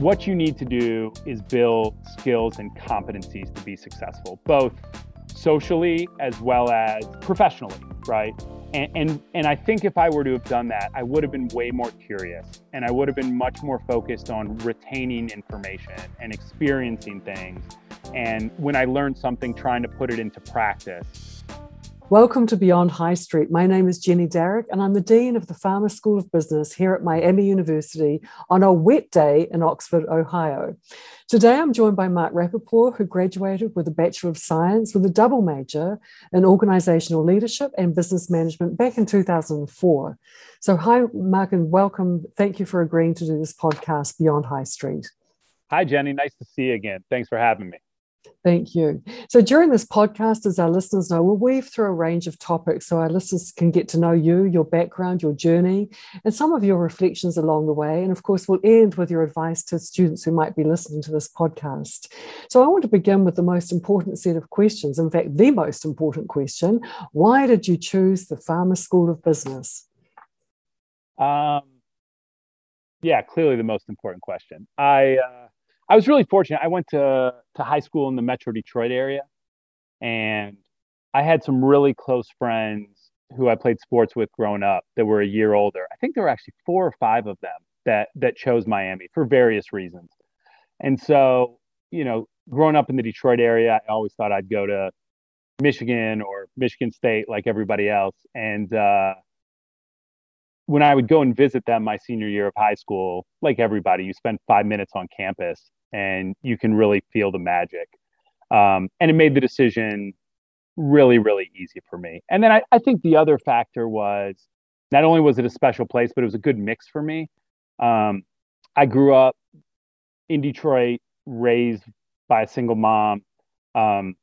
what you need to do is build skills and competencies to be successful, both socially as well as professionally, right? And, and, and I think if I were to have done that, I would have been way more curious and I would have been much more focused on retaining information and experiencing things. And when I learned something, trying to put it into practice Welcome to Beyond High Street. My name is Jenny Darroch, and I'm the Dean of the Farmer School of Business here at Miami University on a wet day in Oxford, Ohio. Today, I'm joined by Mark Rappaport, who graduated with a Bachelor of Science with a double major in Organizational Leadership and Business Management back in 2004. So, hi, Mark, and welcome. Thank you for agreeing to do this podcast, Beyond High Street. Hi, Jenny. Nice to see you again. Thanks for having me. Thank you. So, during this podcast, as our listeners know, we'll weave through a range of topics so our listeners can get to know you, your background, your journey, and some of your reflections along the way. And of course, we'll end with your advice to students who might be listening to this podcast. So, I want to begin with the most important set of questions. In fact, the most important question Why did you choose the Farmer School of Business? Um, yeah, clearly the most important question. I, uh, I was really fortunate. I went to to high school in the Metro Detroit area, and I had some really close friends who I played sports with growing up that were a year older. I think there were actually four or five of them that that chose Miami for various reasons. And so, you know, growing up in the Detroit area, I always thought I'd go to Michigan or Michigan State like everybody else. And uh, when I would go and visit them my senior year of high school, like everybody, you spend five minutes on campus and you can really feel the magic. Um, and it made the decision really, really easy for me. And then I, I, think the other factor was not only was it a special place, but it was a good mix for me. Um, I grew up in Detroit, raised by a single mom. Um,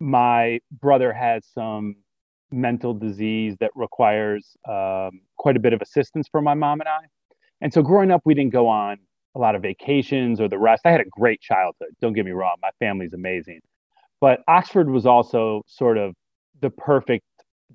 my brother has some mental disease that requires um, quite a bit of assistance from my mom and I. And so growing up, we didn't go on a lot of vacations or the rest. I had a great childhood. Don't get me wrong, my family's amazing. But Oxford was also sort of the perfect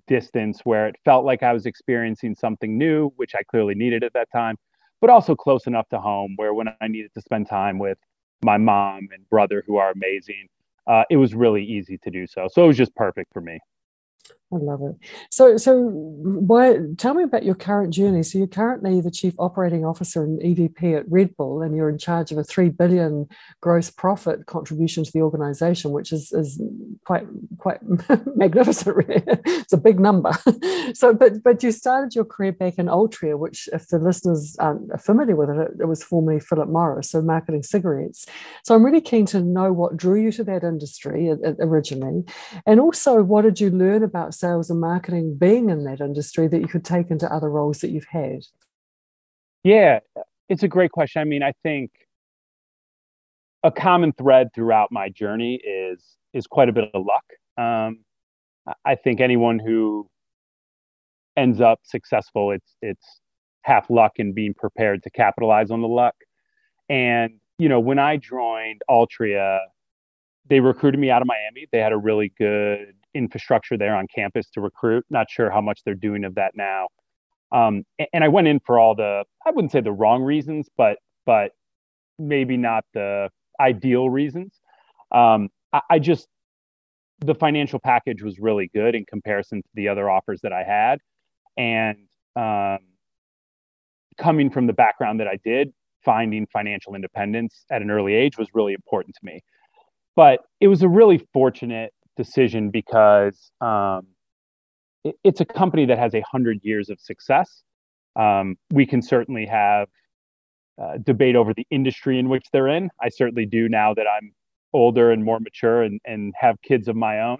distance where it felt like I was experiencing something new, which I clearly needed at that time, but also close enough to home where when I needed to spend time with my mom and brother, who are amazing, uh, it was really easy to do so. So it was just perfect for me. I love it. So, so why, tell me about your current journey. So, you're currently the chief operating officer and EVP at Red Bull, and you're in charge of a three billion gross profit contribution to the organisation, which is is quite quite magnificent. it's a big number. so, but but you started your career back in Altria, which, if the listeners aren't familiar with it, it was formerly Philip Morris, so marketing cigarettes. So, I'm really keen to know what drew you to that industry uh, uh, originally, and also what did you learn about sales and marketing being in that industry that you could take into other roles that you've had? Yeah, it's a great question. I mean, I think a common thread throughout my journey is is quite a bit of luck. Um, I think anyone who ends up successful, it's it's half luck and being prepared to capitalize on the luck. And you know, when I joined Altria, they recruited me out of Miami. They had a really good infrastructure there on campus to recruit. Not sure how much they're doing of that now. Um, and I went in for all the I wouldn't say the wrong reasons, but but maybe not the ideal reasons. Um, I, I just the financial package was really good in comparison to the other offers that I had, and um, coming from the background that I did, finding financial independence at an early age was really important to me. But it was a really fortunate decision because um, it, it's a company that has a hundred years of success. Um, we can certainly have uh, debate over the industry in which they're in. I certainly do now that I'm older and more mature and, and have kids of my own.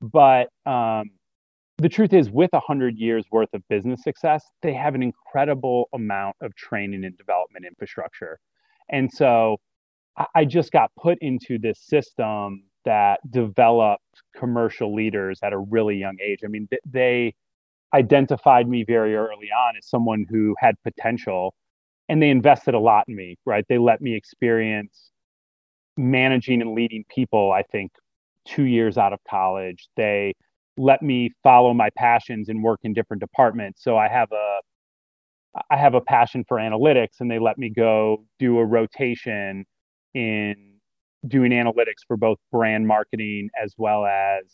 But um, the truth is, with a hundred years worth of business success, they have an incredible amount of training and development infrastructure. And so I, I just got put into this system that developed commercial leaders at a really young age. I mean, they identified me very early on as someone who had potential and they invested a lot in me, right? They let me experience managing and leading people, I think, two years out of college. They let me follow my passions and work in different departments. So I have a I have a passion for analytics, and they let me go do a rotation in doing analytics for both brand marketing as well as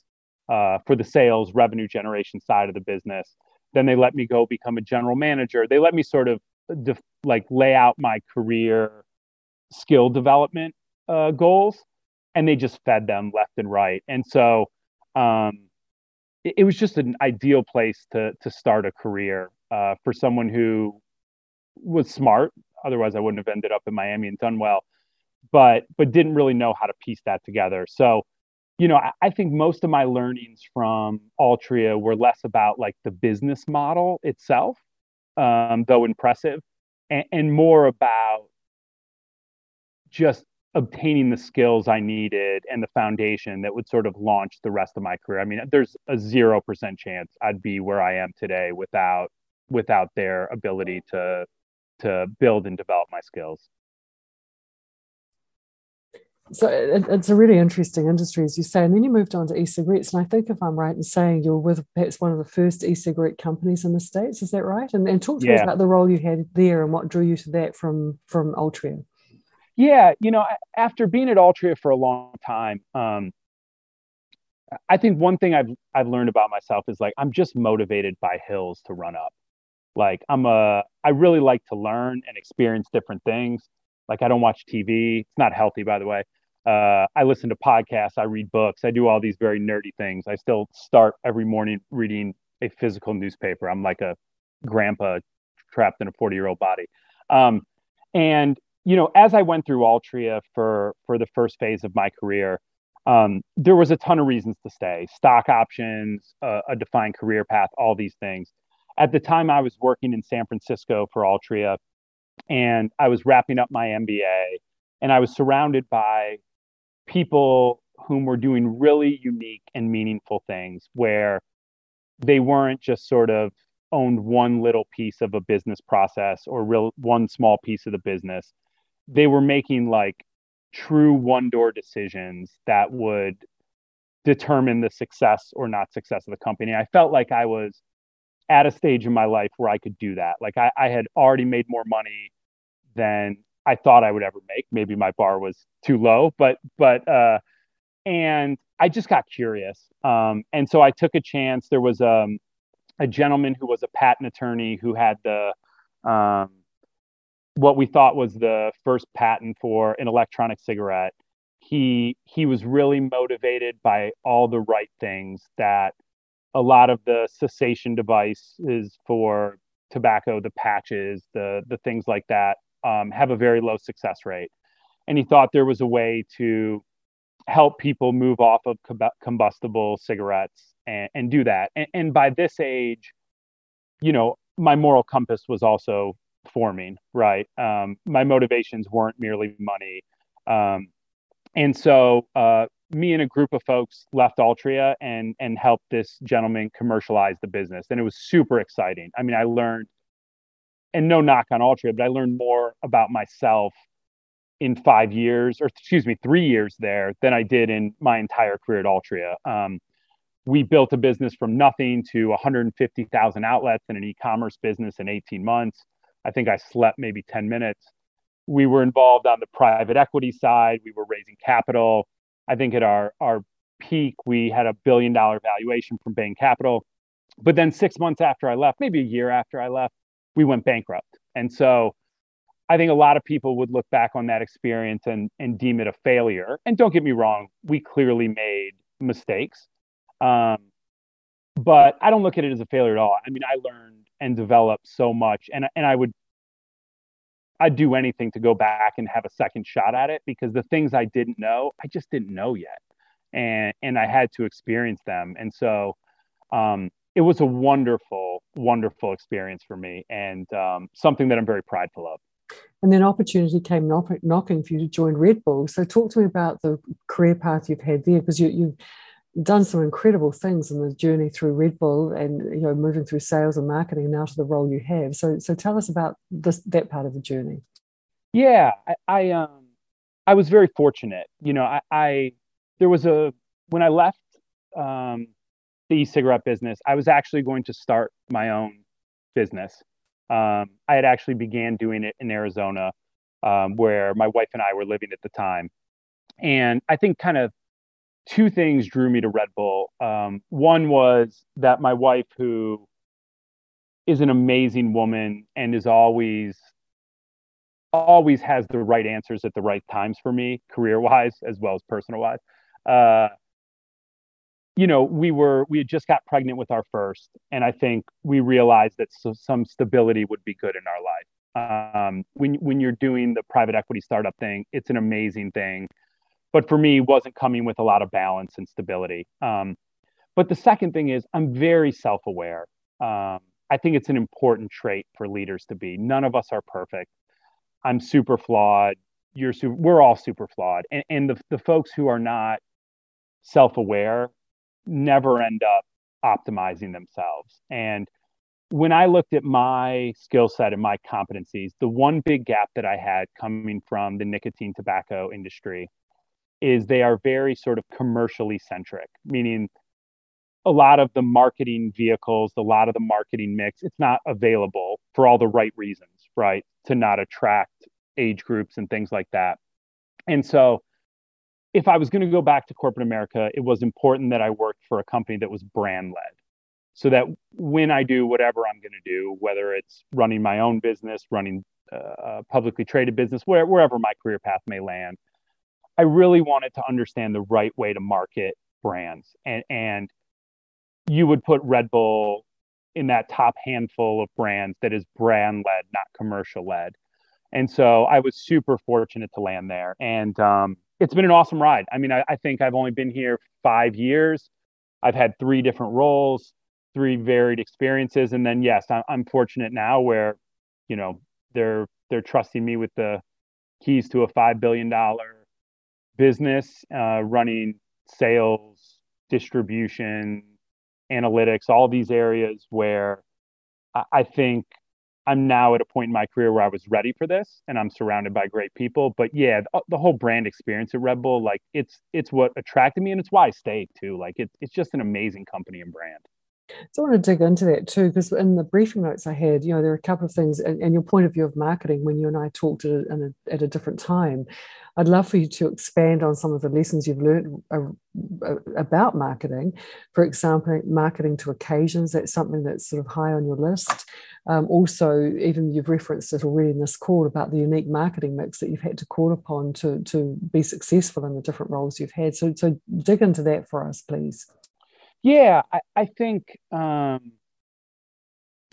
uh, for the sales revenue generation side of the business. Then they let me go become a general manager. They let me sort of def- like lay out my career skill development uh, goals, and they just fed them left and right. And so um, it, it, was just an ideal place to to start a career uh, for someone who was smart. Otherwise, I wouldn't have ended up in Miami and done well. But but didn't really know how to piece that together. So you know, I, I, think most of my learnings from Altria were less about like the business model itself, um, though impressive, and, and more about just obtaining the skills I needed and the foundation that would sort of launch the rest of my career. I mean, there's a zero percent chance I'd be where I am today without without their ability to to build and develop my skills. So it, it's a really interesting industry, as you say. And then you moved on to e-cigarettes, and I think if I'm right in saying you're with perhaps one of the first e-cigarette companies in the states, is that right? And, and talk to yeah. us about the role you had there and what drew you to that from from Altria. Yeah, you know, after being at Altria for a long time, um, I think one thing I've I've learned about myself is like I'm just motivated by hills to run up. Like I'm a I really like to learn and experience different things. Like I don't watch TV. It's not healthy, by the way. Uh, I listen to podcasts. I read books. I do all these very nerdy things. I still start every morning reading a physical newspaper. I'm like a grandpa trapped in a 40 year old body. Um, and you know, as I went through Altria for for the first phase of my career, um, there was a ton of reasons to stay: stock options, uh, a defined career path, all these things. At the time, I was working in San Francisco for Altria, and I was wrapping up my MBA, and I was surrounded by people whom were doing really unique and meaningful things where they weren't just sort of owned one little piece of a business process or real one small piece of the business. They were making like true one door decisions that would determine the success or not success of the company. I felt like i was at a stage in my life where i could do that. Like i, I had already made more money than I thought I would ever make. Maybe my bar was too low, but but uh, and I just got curious, um, and so I took a chance. There was um, a gentleman who was a patent attorney who had the um, what we thought was the first patent for an electronic cigarette. He he was really motivated by all the right things that a lot of the cessation devices for tobacco, the patches, the the things like that um, have a very low success rate. And he thought there was a way to help people move off of combustible cigarettes and, and do that. And, and, by this age, you know, my moral compass was also forming, right? Um, my motivations weren't merely money. Um, and so uh, me and a group of folks left Altria and and helped this gentleman commercialize the business. And it was super exciting. I mean, I learned and no knock on Altria, but I learned more about myself in five years, or excuse me, three years there than I did in my entire career at Altria. Um, we built a business from nothing to 150,000 outlets in an e-commerce business in 18 months. I think I slept maybe 10 minutes. We were involved on the private equity side. We were raising capital. I think at our our peak, we had a billion dollar valuation from Bain Capital. But then six months after I left, maybe a year after I left, we went bankrupt. And so I think a lot of people would look back on that experience and, and deem it a failure. And don't get me wrong, we clearly made mistakes. Um, but I don't look at it as a failure at all. I mean, I learned and developed so much, and and I would I'd do anything to go back and have a second shot at it because the things I didn't know, I just didn't know yet, and and I had to experience them. And so, um, it was a wonderful, wonderful experience for me and um, something that I'm very prideful of. And then opportunity came knock, knocking for you to join Red Bull. So talk to me about the career path you've had there because you, you've done some incredible things in the journey through Red Bull and you know moving through sales and marketing now to the role you have. So so tell us about this that part of the journey. Yeah, I, I um I was very fortunate. You know, I, I there was a when I left um the e-cigarette business, I was actually going to start my own business. Um, I had actually began doing it in Arizona, um, where my wife and I were living at the time. And I think kind of two things drew me to Red Bull. Um, one was that my wife, who is an amazing woman and is always always has the right answers at the right times for me, career wise as well as personal wise. Uh, you know, we were we had just got pregnant with our first, and I think we realized that so, some stability would be good in our life. Um, when when you're doing the private equity startup thing, it's an amazing thing, but for me, wasn't coming with a lot of balance and stability. Um, but the second thing is, I'm very self aware. Um, I think it's an important trait for leaders to be. None of us are perfect. I'm super flawed. You're super, we're all super flawed. And, and the, the folks who are not self aware never end up optimizing themselves. And when I looked at my skill set and my competencies, the one big gap that I had coming from the nicotine tobacco industry is they are very sort of commercially centric, meaning a lot of the marketing vehicles, a lot of the marketing mix, it's not available for all the right reasons, right? To not attract age groups and things like that. And so if I was going to go back to corporate America, it was important that I worked for a company that was brand led. So that when I do whatever I'm going to do, whether it's running my own business, running a publicly traded business, where, wherever my career path may land, I really wanted to understand the right way to market brands. And, and you would put Red Bull in that top handful of brands that is brand led, not commercial led. And so I was super fortunate to land there. And um, it's been an awesome ride. I mean, I, I, think I've only been here five years. I've had three different roles, three varied experiences. And then, yes, I'm, I'm fortunate now where, you know, they're they're trusting me with the keys to a five billion dollar business, uh, running sales, distribution, analytics, all these areas where I think I'm now at a point in my career where I was ready for this and I'm surrounded by great people. But yeah, the, the, whole brand experience at Red Bull, like it's it's what attracted me and it's why I stayed too. Like it's it's just an amazing company and brand. So I want to dig into that too, because in the briefing notes I had, you know, there are a couple of things, and, and your point of view of marketing when you and I talked at a, at a different time. I'd love for you to expand on some of the lessons you've learned about marketing. For example, marketing to occasions, that's something that's sort of high on your list. Um, also, even you've referenced it already in this call about the unique marketing mix that you've had to call upon to, to be successful in the different roles you've had. So, so dig into that for us, please. Yeah, I, I think um,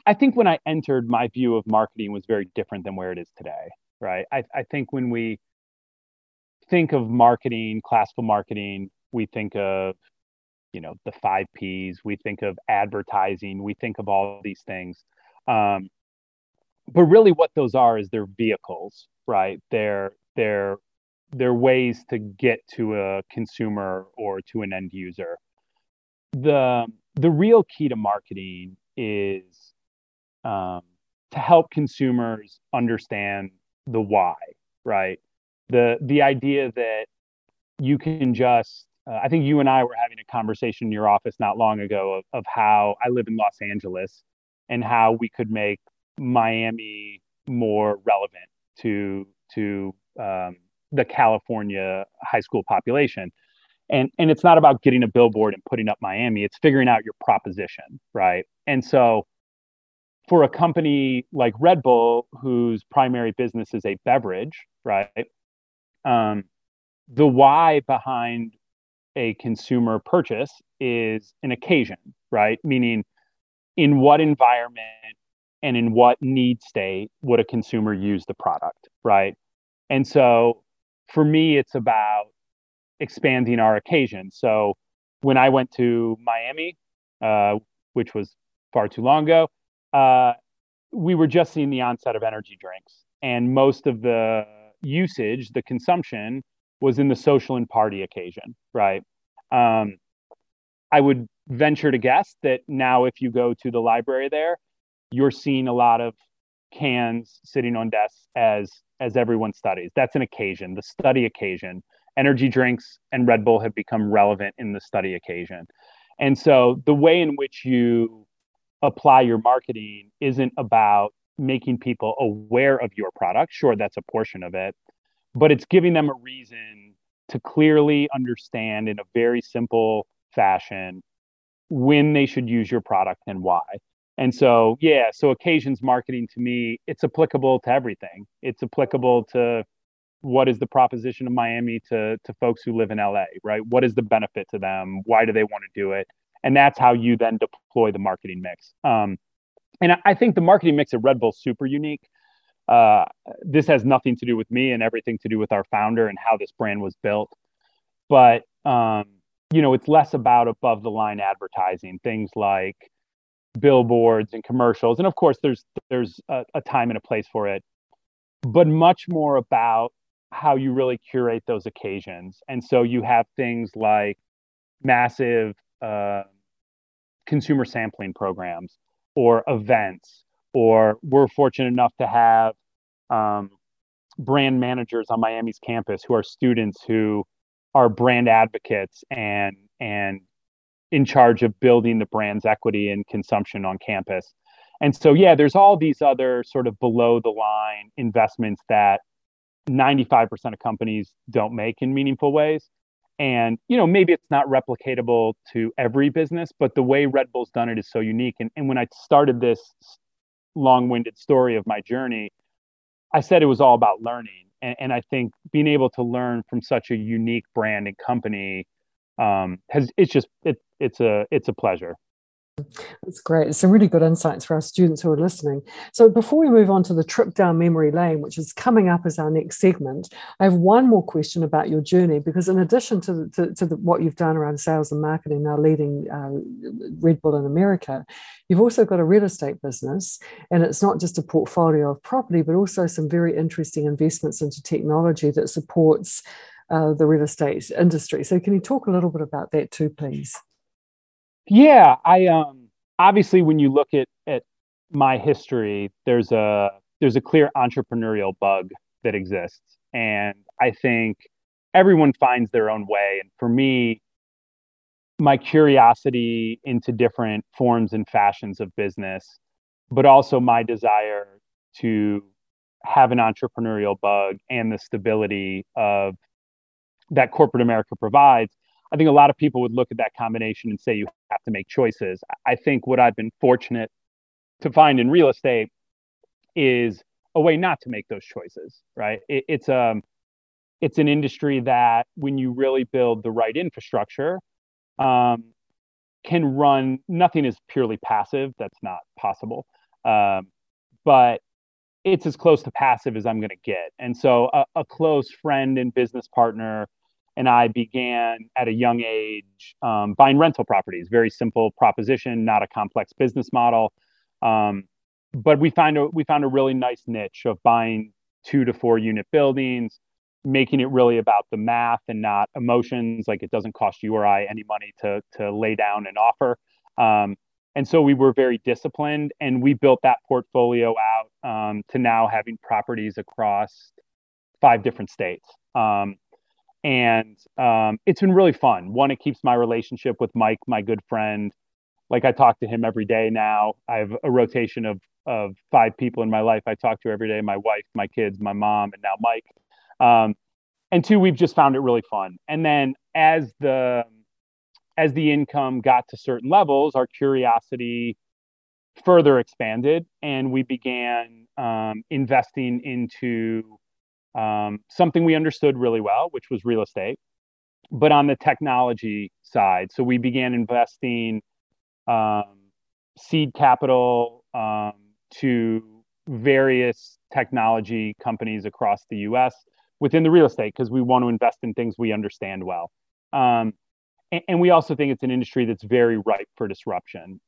I think when I entered, my view of marketing was very different than where it is today. Right. I, I think when we think of marketing, classical marketing, we think of you know the five P's. We think of advertising. We think of all of these things. Um, but really, what those are is they're vehicles, right? They're they're they're ways to get to a consumer or to an end user the the real key to marketing is um, to help consumers understand the why, right? The the idea that you can just uh, I think you and I were having a conversation in your office not long ago of, of how I live in Los Angeles and how we could make Miami more relevant to to um, the California high school population and and it's not about getting a billboard and putting up miami it's figuring out your proposition right? And so for a company like red bull whose primary business is a beverage right um, the why behind a consumer purchase is an occasion right? Meaning in what environment and in what need state would a consumer use the product right? And so for me it's about expanding our occasion. So when I went to Miami, uh, which was far too long ago, uh, we were just seeing the onset of energy drinks, and most of the usage, the consumption, was in the social and party occasion, right? Um, I would venture to guess that now, if you go to the library there, you're seeing a lot of cans sitting on desks as as everyone studies. That's an occasion, the study occasion energy drinks and Red Bull have become relevant in the study occasion. And so the way in which you apply your marketing isn't about making people aware of your product. Sure, that's a portion of it, but it's giving them a reason to clearly understand in a very simple fashion when they should use your product and why. And so, yeah, so occasions marketing to me, it's applicable to everything. It's applicable to what is the proposition of Miami to to folks who live in LA, right? What is the benefit to them? Why do they want to do it? And that's how you then deploy the marketing mix. Um, and I, think the marketing mix at Red Bull super unique. Uh, this has nothing to do with me and everything to do with our founder and how this brand was built. But um, you know, it's less about above the line advertising, things like billboards and commercials, and of course, there's there's a, a time and a place for it, but much more about how you really curate those occasions. And so you have things like massive uh, consumer sampling programs or events, or we're fortunate enough to have um, brand managers on Miami's campus who are students who are brand advocates and and in charge of building the brand's equity and consumption on campus. And so yeah, there's all these other sort of below the line investments that 95% of companies don't make in meaningful ways. And you know maybe it's not replicatable to every business but the way red bull's done it is so unique. And, and when i started this long-winded story of my journey i said it was all about learning. And, and i think being able to learn from such a unique brand and company um, has it's just it, it's a it's a pleasure that's great. Some really good insights for our students who are listening. So, before we move on to the trip down memory lane, which is coming up as our next segment, I have one more question about your journey because, in addition to, to, to the, what you've done around sales and marketing, now leading uh, Red Bull in America, you've also got a real estate business. And it's not just a portfolio of property, but also some very interesting investments into technology that supports uh, the real estate industry. So, can you talk a little bit about that too, please? Yeah, I um obviously when you look at at my history, there's a there's a clear entrepreneurial bug that exists, and I think everyone finds their own way. And for me, my curiosity into different forms and fashions of business, but also my desire to have an entrepreneurial bug and the stability of that corporate America provides I think a lot of people would look at that combination and say you have to make choices. I think what I've been fortunate to find in real estate is a way not to make those choices, right? It, it's um it's an industry that when you really build the right infrastructure, um, can run nothing is purely passive. That's not possible. Um, but it's as close to passive as I'm going to get. And so a, a close friend and business partner and I began at a young age um, buying rental properties. Very simple proposition, not a complex business model. Um, but we found a we found a really nice niche of buying two to four unit buildings, making it really about the math and not emotions. Like it doesn't cost you or I any money to to lay down an offer. Um, and so we were very disciplined, and we built that portfolio out um, to now having properties across five different states. And um, it's been really fun. One, it keeps my relationship with Mike, my good friend. Like I talk to him every day now. I have a rotation of of five people in my life I talk to every day: my wife, my kids, my mom, and now Mike. Um, and two, we've just found it really fun. And then as the as the income got to certain levels, our curiosity further expanded, and we began um, investing into um, something we understood really well, which was real estate, but on the technology side. So we began investing um, seed capital um, to various technology companies across the US within the real estate because we want to invest in things we understand well. Um, and, and, we also think it's an industry that's very ripe for disruption.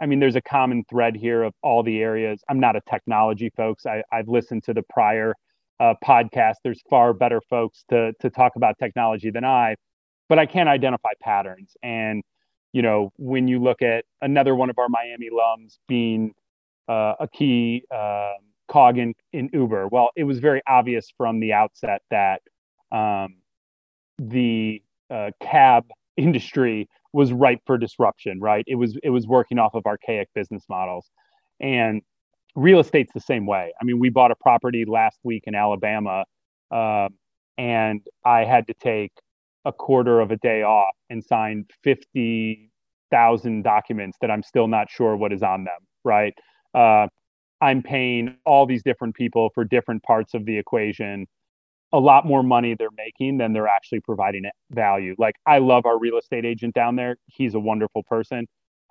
I mean, there's a common thread here of all the areas. I'm not a technology folks. I, I've listened to the prior uh, podcast. There's far better folks to to talk about technology than I, but I can identify patterns. And you know, when you look at another one of our Miami alums being uh, a key uh, cog in, in Uber, well, it was very obvious from the outset that um, the uh, cab industry was ripe for disruption, right? It was it was working off of archaic business models. And real estate's the same way. I mean, we bought a property last week in Alabama, uh, and I had to take a quarter of a day off and sign 50,000 documents that I'm still not sure what is on them, right? Uh, I'm paying all these different people for different parts of the equation a lot more money they're making than they're actually providing value. Like I love our real estate agent down there. He's a wonderful person.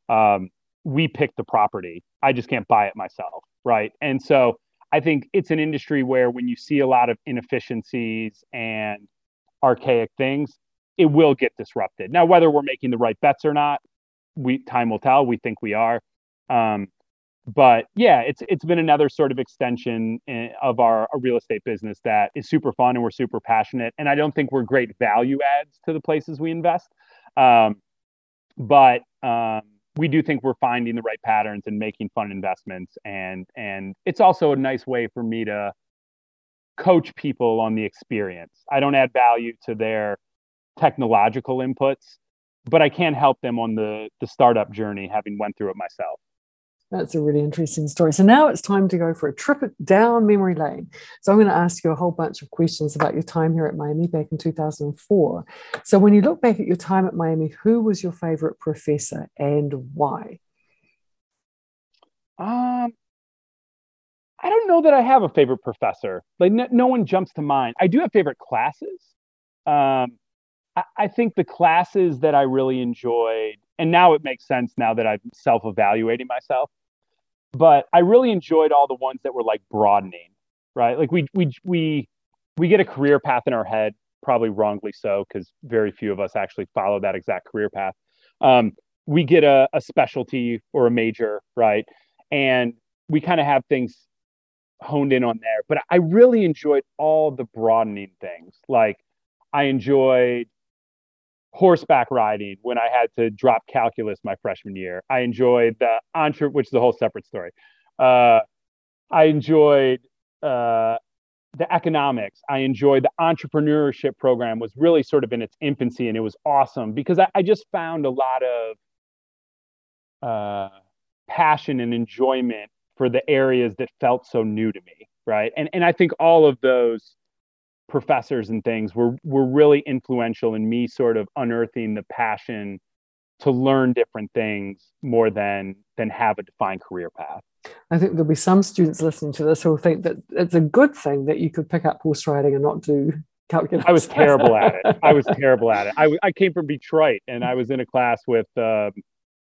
Um, we picked the property. I just can't buy it myself, right? And so I think it's an industry where when you see a lot of inefficiencies and archaic things, it will get disrupted. Now, whether we're making the right bets or not, we time will tell. We think we are. Um, but yeah, it's it's been another sort of extension eh, of our, our, real estate business that is super fun and we're super passionate. And I don't think we're great value adds to the places we invest, um, but um, we do think we're finding the right patterns and making fun investments. And and it's also a nice way for me to coach people on the experience. I don't add value to their technological inputs, but I can help them on the the startup journey, having went through it myself. That's a really interesting story. So now it's time to go for a trip down memory lane. So I'm going to ask you a whole bunch of questions about your time here at Miami back in 2004. So when you look back at your time at Miami, who was your favorite professor and why? Um, I don't know that I have a favorite professor. Like no, no one jumps to mind. I do have favorite classes. Um, I, I think the classes that I really enjoyed and now it makes sense now that I'm self-evaluating myself. But I really enjoyed all the ones that were like broadening, right? Like we we we we get a career path in our head, probably wrongly so, because very few of us actually follow that exact career path. Um, we get a, a specialty or a major, right? And we kind of have things honed in on there. But I really enjoyed all the broadening things. Like I enjoyed horseback riding when I had to drop calculus my freshman year. I enjoyed the entre, which is a whole separate story. Uh, I enjoyed uh, the economics. I enjoyed the entrepreneurship program was really sort of in its infancy and it was awesome because I, I just found a lot of uh, passion and enjoyment for the areas that felt so new to me. Right. And, and I think all of those professors and things were were really influential in me sort of unearthing the passion to learn different things more than than have a defined career path. I think there'll be some students listening to this who will think that it's a good thing that you could pick up horse riding and not do calculus. I was terrible at it. I was terrible at it. I, I came from Detroit and I was in a class with, um,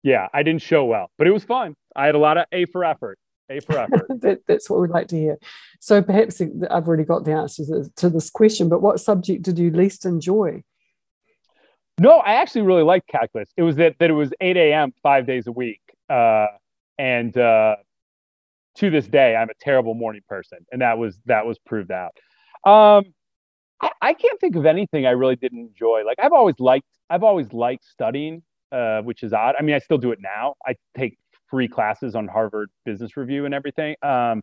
yeah, I didn't show well, but it was fun. I had a lot of A for effort. A for effort. that, that's what we'd like to hear. So perhaps I've already got the answer to, to this question, but what subject did you least enjoy? No, I actually really liked calculus. It was that that it was 8 a.m. five days a week, uh, and uh, to this day, I'm a terrible morning person, and that was that was proved out. Um, I, I, can't think of anything I really didn't enjoy. Like I've always liked I've always liked studying, uh, which is odd. I mean, I still do it now. I take free classes on Harvard Business Review and everything. Um,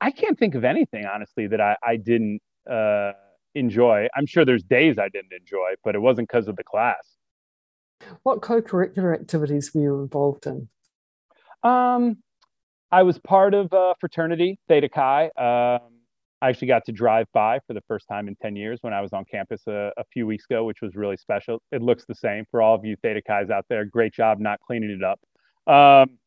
I can't think of anything honestly that I, I didn't uh, enjoy. I'm sure there's days I didn't enjoy, but it wasn't because of the class. What co-curricular activities were you involved in? Um, I was part of a fraternity, Theta Chi. Um, I actually got to drive by for the first time in 10 years when I was on campus a, a, few weeks ago, which was really special. It looks the same for all of you Theta Chi's out there. Great job not cleaning it up. Um,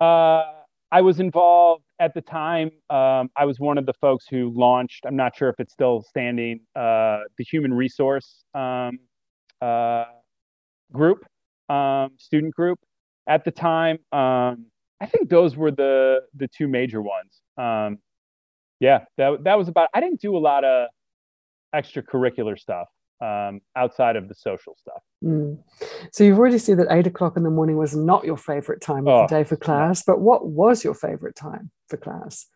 uh, I was involved at the time. Um, I was one of the folks who launched. I'm not sure if it's still standing. Uh, the human resource um, uh, group, um, student group, at the time. Um, I think those were the the two major ones. Um, yeah, that that was about. I didn't do a lot of extracurricular stuff um, outside of the social stuff. Mm. So you've already said that eight o'clock in the morning was not your favorite time of oh, the day for class, but what was your favorite time for class?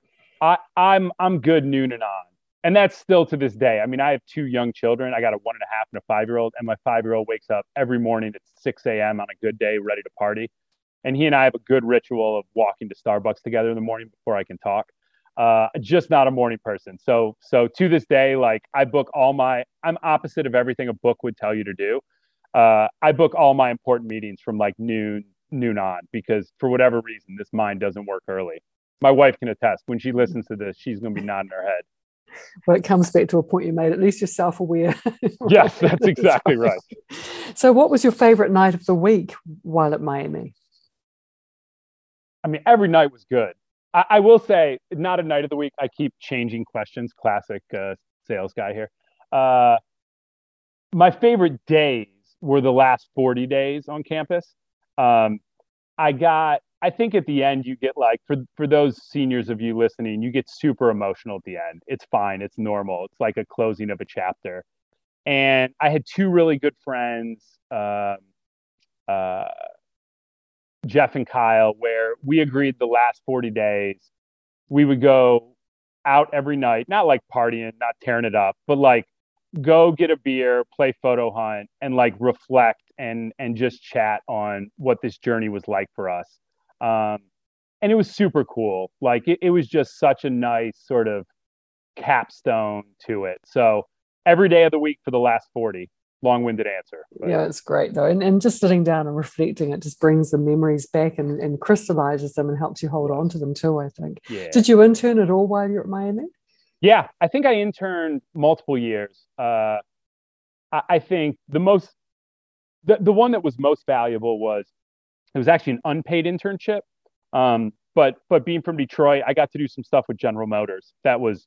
I, I'm I'm good noon and on, and that's still to this day. I mean, I have two young children. I got a one and a half and a five year old, and my five year old wakes up every morning at six a.m. on a good day, ready to party. And he and I have a good ritual of walking to Starbucks together in the morning before I can talk uh, just not a morning person. So so to this day, like I book all my I'm opposite of everything a book would tell you to do. Uh, I book all my important meetings from like noon noon on because for whatever reason this mind doesn't work early. My wife can attest. When she listens to this, she's going to be nodding her head. Well, it comes back to a point you made. At least you're self-aware. yes, that's exactly right. So, what was your favorite night of the week while at Miami? I mean, every night was good. I, I will say, not a night of the week. I keep changing questions. Classic uh, sales guy here. Uh, my favorite days were the last 40 days on campus. Um, I got, I think at the end, you get like, for, for those seniors of you listening, you get super emotional at the end. It's fine, it's normal. It's like a closing of a chapter. And I had two really good friends, uh, uh, Jeff and Kyle, where we agreed the last 40 days we would go out every night, not like partying, not tearing it up, but like go get a beer, play photo hunt, and like reflect and and just chat on what this journey was like for us. Um, and it was super cool. Like it, it was just such a nice sort of capstone to it. So every day of the week for the last 40 long-winded answer but. yeah it's great though and, and just sitting down and reflecting it just brings the memories back and, and crystallizes them and helps you hold on to them too i think yeah. did you intern at all while you're at miami yeah, I think I interned multiple years. Uh, I, I, think the most, the, the one that was most valuable was it was actually an unpaid internship. Um, but but being from Detroit, I got to do some stuff with General Motors that was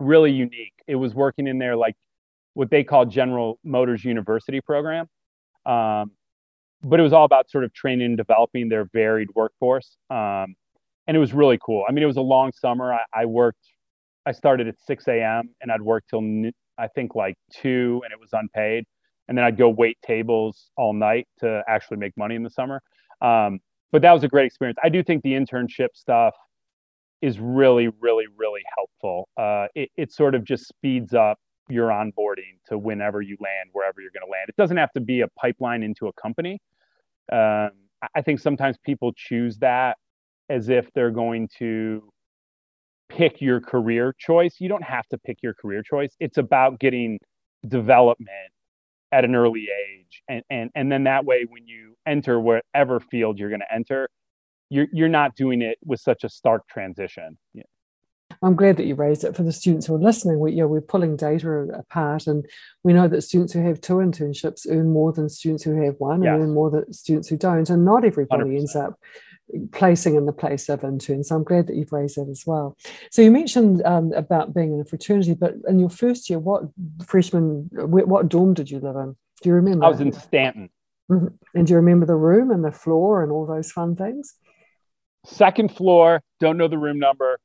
really unique. It was working in there like what they call General Motors University program. Um, but it was all about sort of training and developing their varied workforce. Um, and it was really cool. I mean, it was a long summer. I, I worked I started at 6 a.m. and I'd work till I think like two, and it was unpaid. And then I'd go wait tables all night to actually make money in the summer. Um, but that was a great experience. I do think the internship stuff is really, really, really helpful. Uh, it, it sort of just speeds up your onboarding to whenever you land, wherever you're going to land. It doesn't have to be a pipeline into a company. Um, I think sometimes people choose that as if they're going to pick your career choice. You don't have to pick your career choice. It's about getting development at an early age. And and and then that way when you enter whatever field you're going to enter, you're you're not doing it with such a stark transition. I'm glad that you raised it for the students who are listening. We, you know, we're pulling data apart, and we know that students who have two internships earn more than students who have one, yes. and earn more than students who don't. And not everybody 100%. ends up placing in the place of intern. So I'm glad that you've raised that as well. So you mentioned um, about being in a fraternity, but in your first year, what freshman, what dorm did you live in? Do you remember? I was in Stanton. Mm-hmm. And do you remember the room and the floor and all those fun things? Second floor, don't know the room number,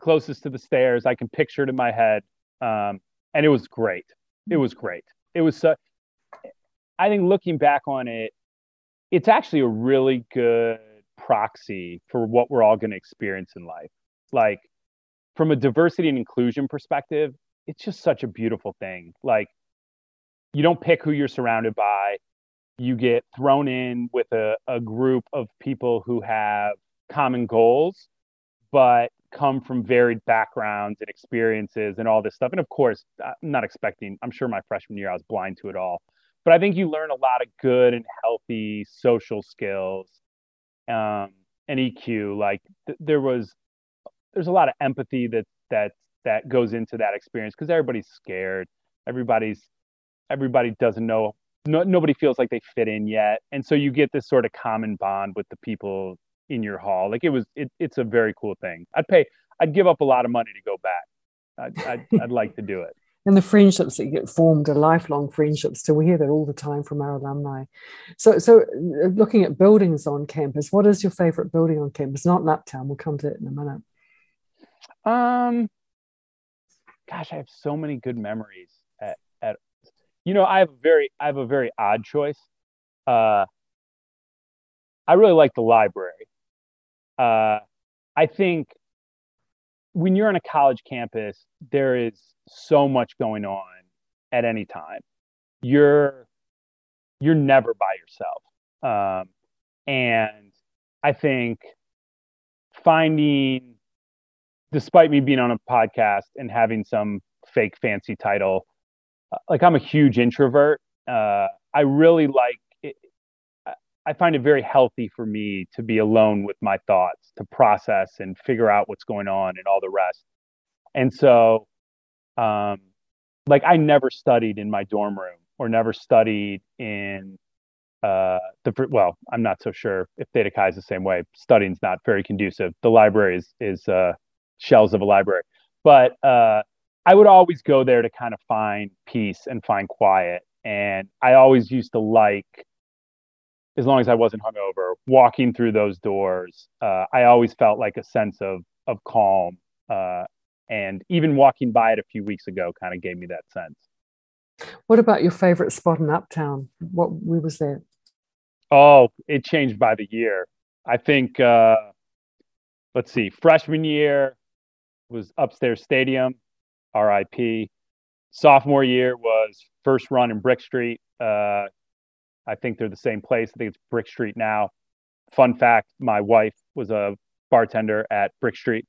closest to the stairs. I can picture it in my head. Um, and it was great. It was great. It was so, I think looking back on it, it's actually a really good proxy for what we're all going to experience in life. Like from a diversity and inclusion perspective, it's just such a beautiful thing. Like you don't pick who you're surrounded by. You get thrown in with a, a group of people who have common goals, but come from varied backgrounds and experiences and all this stuff. And of course, I'm not expecting, I'm sure my freshman year I was blind to it all. But I think you learn a lot of good and healthy social skills um, and EQ. Like th- there was, there's a lot of empathy that that that goes into that experience because everybody's scared. Everybody's everybody doesn't know. No, nobody feels like they fit in yet, and so you get this sort of common bond with the people in your hall. Like it was, it, it's a very cool thing. I'd pay, I'd give up a lot of money to go back. I'd, I'd, I'd like to do it and the friendships that get formed are lifelong friendships. So we hear that all the time from our alumni. So, so uh, looking at buildings on campus, what is your favorite building on campus? Not Uptown. We'll come to it in a minute. Um, gosh, I have so many good memories. At, at you know, I have a very, I have a very odd choice. Uh, I really like the library. Uh, I think when you're on a college campus, there is so much going on at any time. You're you're never by yourself. Um, and I think finding, despite me being on a podcast and having some fake fancy title, uh, like I'm a huge introvert. Uh, I really like. I find it very healthy for me to be alone with my thoughts, to process and figure out what's going on and all the rest. And so, um, like I never studied in my dorm room or never studied in uh, the well, I'm not so sure if Theta Chi is the same way. Studying's not very conducive. The library is is uh, shells of a library, but uh, I would always go there to kind of find peace and find quiet. And I always used to like, as long as I wasn't hungover, walking through those doors. Uh, I always felt like a sense of of calm. Uh, and even walking by it a few weeks ago kind of gave me that sense. What about your favorite spot in Uptown? What where was that? Oh, it changed by the year. I think uh let's see, freshman year was upstairs stadium, RIP. Sophomore year was first run in Brick Street. Uh I think they're the same place. I think it's Brick Street now. Fun fact, my wife was a bartender at Brick Street.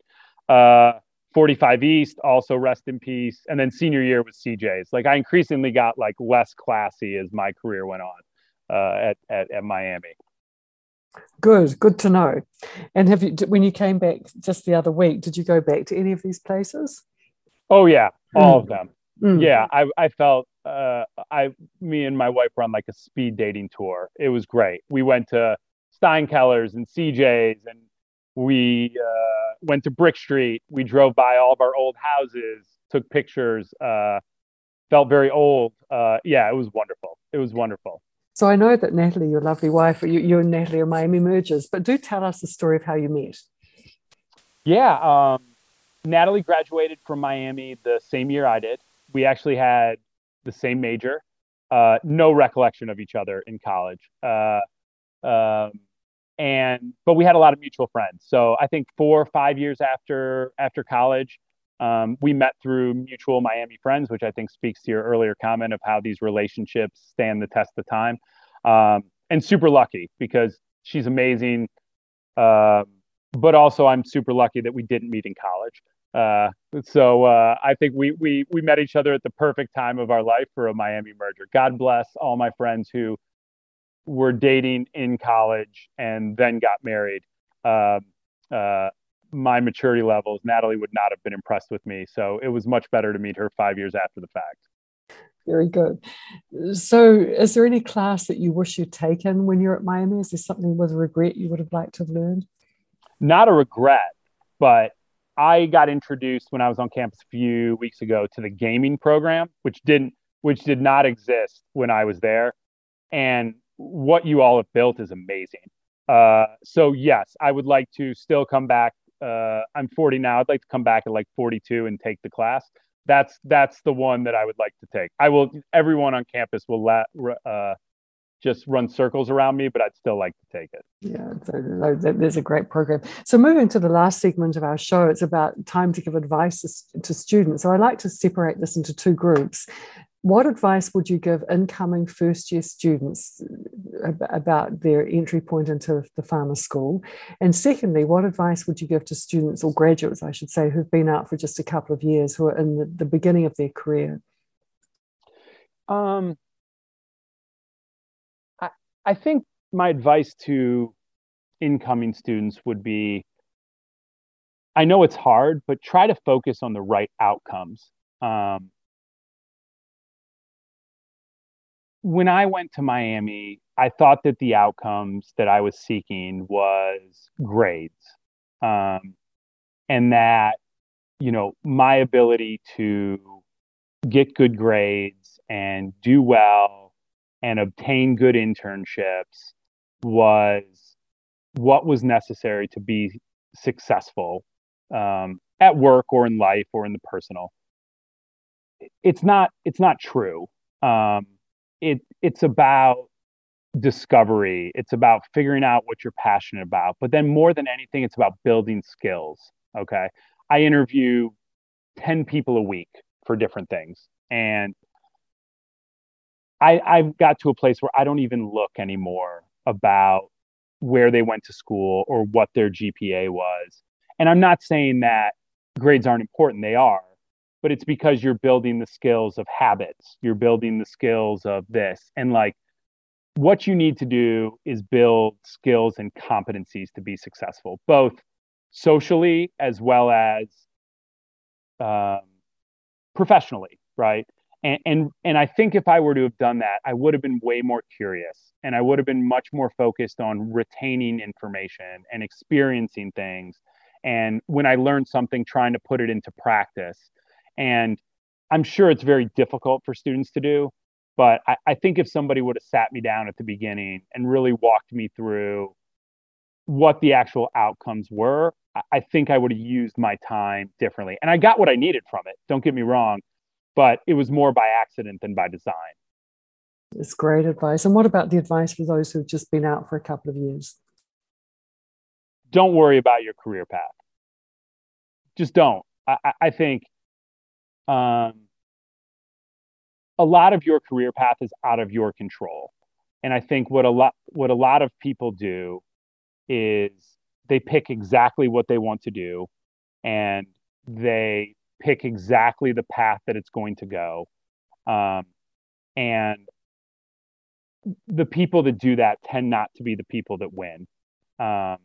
Uh 45 East, also rest in peace. And then senior year was CJ's. Like I increasingly got like less classy as my career went on uh, at, at, at Miami. Good, good to know. And have you, when you came back just the other week, did you go back to any of these places? Oh yeah, all mm. of them. Mm. Yeah, I, I felt uh, I, me and my wife were on like a speed dating tour. It was great. We went to Steinkellers and CJ's and we uh, went to Brick Street. We drove by all of our old houses, took pictures, uh, felt very old. Uh, yeah, it was wonderful. It was wonderful. So I know that Natalie, your lovely wife, you, you and Natalie are Miami mergers, but do tell us the story of how you met. Yeah, um, Natalie graduated from Miami the same year I did. We actually had the same major. Uh, no recollection of each other in college. Uh, um, and but we had a lot of mutual friends. So I think four or five years after after college, um, we met through mutual Miami friends, which I think speaks to your earlier comment of how these relationships stand the test of time. Um, and super lucky because she's amazing. Uh, but also, I'm super lucky that we didn't meet in college. Uh, so uh, I think we we we met each other at the perfect time of our life for a Miami merger. God bless all my friends who were dating in college and then got married, uh, uh, my maturity levels, Natalie would not have been impressed with me. So it was much better to meet her five years after the fact. Very good. So, is there any class that you wish you'd taken when you're at Miami? Is there something with regret you would have liked to have learned? Not a regret, but I got introduced when I was on campus a few weeks ago to the gaming program, which didn't, which did not exist when I was there. And what you all have built is amazing. Uh, so yes, I would like to still come back. Uh, I'm 40 now. I'd like to come back at like 42 and take the class. That's that's the one that I would like to take. I will. Everyone on campus will let uh, just run circles around me, but I'd still like to take it. Yeah, so there's a great program. So moving to the last segment of our show, it's about time to give advice to, to students. So I like to separate this into two groups what advice would you give incoming first year students about their entry point into the farmer school? And secondly, what advice would you give to students or graduates, I should say, who've been out for just a couple of years, who are in the, the beginning of their career? Um, I, think my advice to incoming students would be I know it's hard, but try to focus on the right outcomes. Um, when I went to Miami, I thought that the outcomes that I was seeking was grades. Um, and that, you know, my ability to get good grades and do well and obtain good internships was what was necessary to be successful um, at work or in life or in the personal. It's not. It's not true. Um, it it's about discovery it's about figuring out what you're passionate about but then more than anything it's about building skills okay i interview 10 people a week for different things and i i've got to a place where i don't even look anymore about where they went to school or what their gpa was and i'm not saying that grades aren't important they are but it's because you're building the skills of habits you're building the skills of this and like what you need to do is build skills and competencies to be successful, both socially as well as um, professionally, right? And, and and I think if I were to have done that, I would have been way more curious, and I would have been much more focused on retaining information and experiencing things. And when I learned something, trying to put it into practice. And I'm sure it's very difficult for students to do, but I, I think if somebody would have sat me down at the beginning and really walked me through what the actual outcomes were, I think I would have used my time differently. And I got what I needed from it. Don't get me wrong, but it was more by accident than by design. It's great advice. And what about the advice for those who've just been out for a couple of years? Don't worry about your career path. Just don't. I, I think um, a lot of your career path is out of your control. And I think what a lot what a lot of people do is they pick exactly what they want to do and they pick exactly the path that it's going to go. Um, and the people that do that tend not to be the people that win. Um,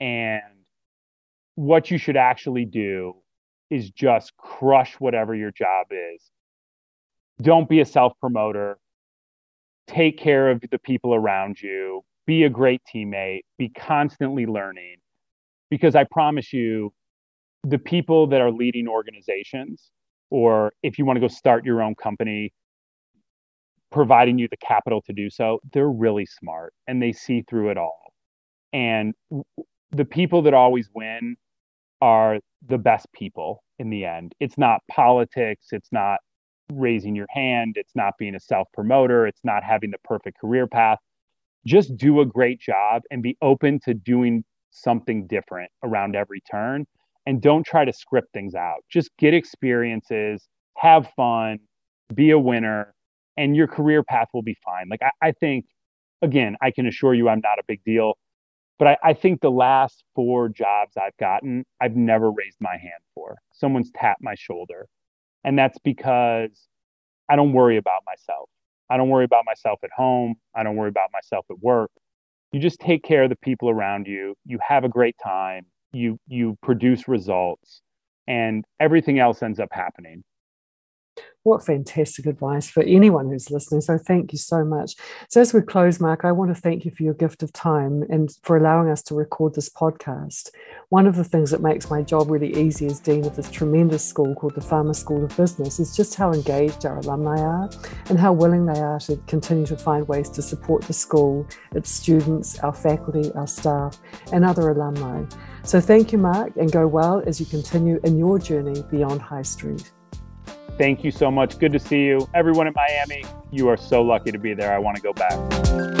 and what you should actually do is just crush whatever your job is don't be a self promoter. Take care of the people around you. Be a great teammate. Be constantly learning. Because I promise you, the people that are leading organizations, or if you want to go start your own company, providing you the capital to do so, they're really smart and they see through it all. And the people that always win are the best people in the end. It's not politics, it's not raising your hand, it's not being a self promoter, it's not having the perfect career path. Just do a great job and be open to doing something different around every turn. And don't try to script things out. Just get experiences, have fun, be a winner, and your career path will be fine. Like, I, I think, again, I can assure you I'm not a big deal, but I, I think the last four jobs I've gotten, I've never raised my hand for. Someone's tapped my shoulder and that's because I don't worry about myself. I don't worry about myself at home. I don't worry about myself at work. You just take care of the people around you. You have a great time. You you produce results and everything else ends up happening. What fantastic advice for anyone who's listening. So, thank you so much. So, as we close, Mark, I want to thank you for your gift of time and for allowing us to record this podcast. One of the things that makes my job really easy as Dean of this tremendous school called the Farmer School of Business is just how engaged our alumni are and how willing they are to continue to find ways to support the school, its students, our faculty, our staff, and other alumni. So, thank you, Mark, and go well as you continue in your journey beyond High Street. Thank you so much. Good to see you. Everyone in Miami, you are so lucky to be there. I want to go back.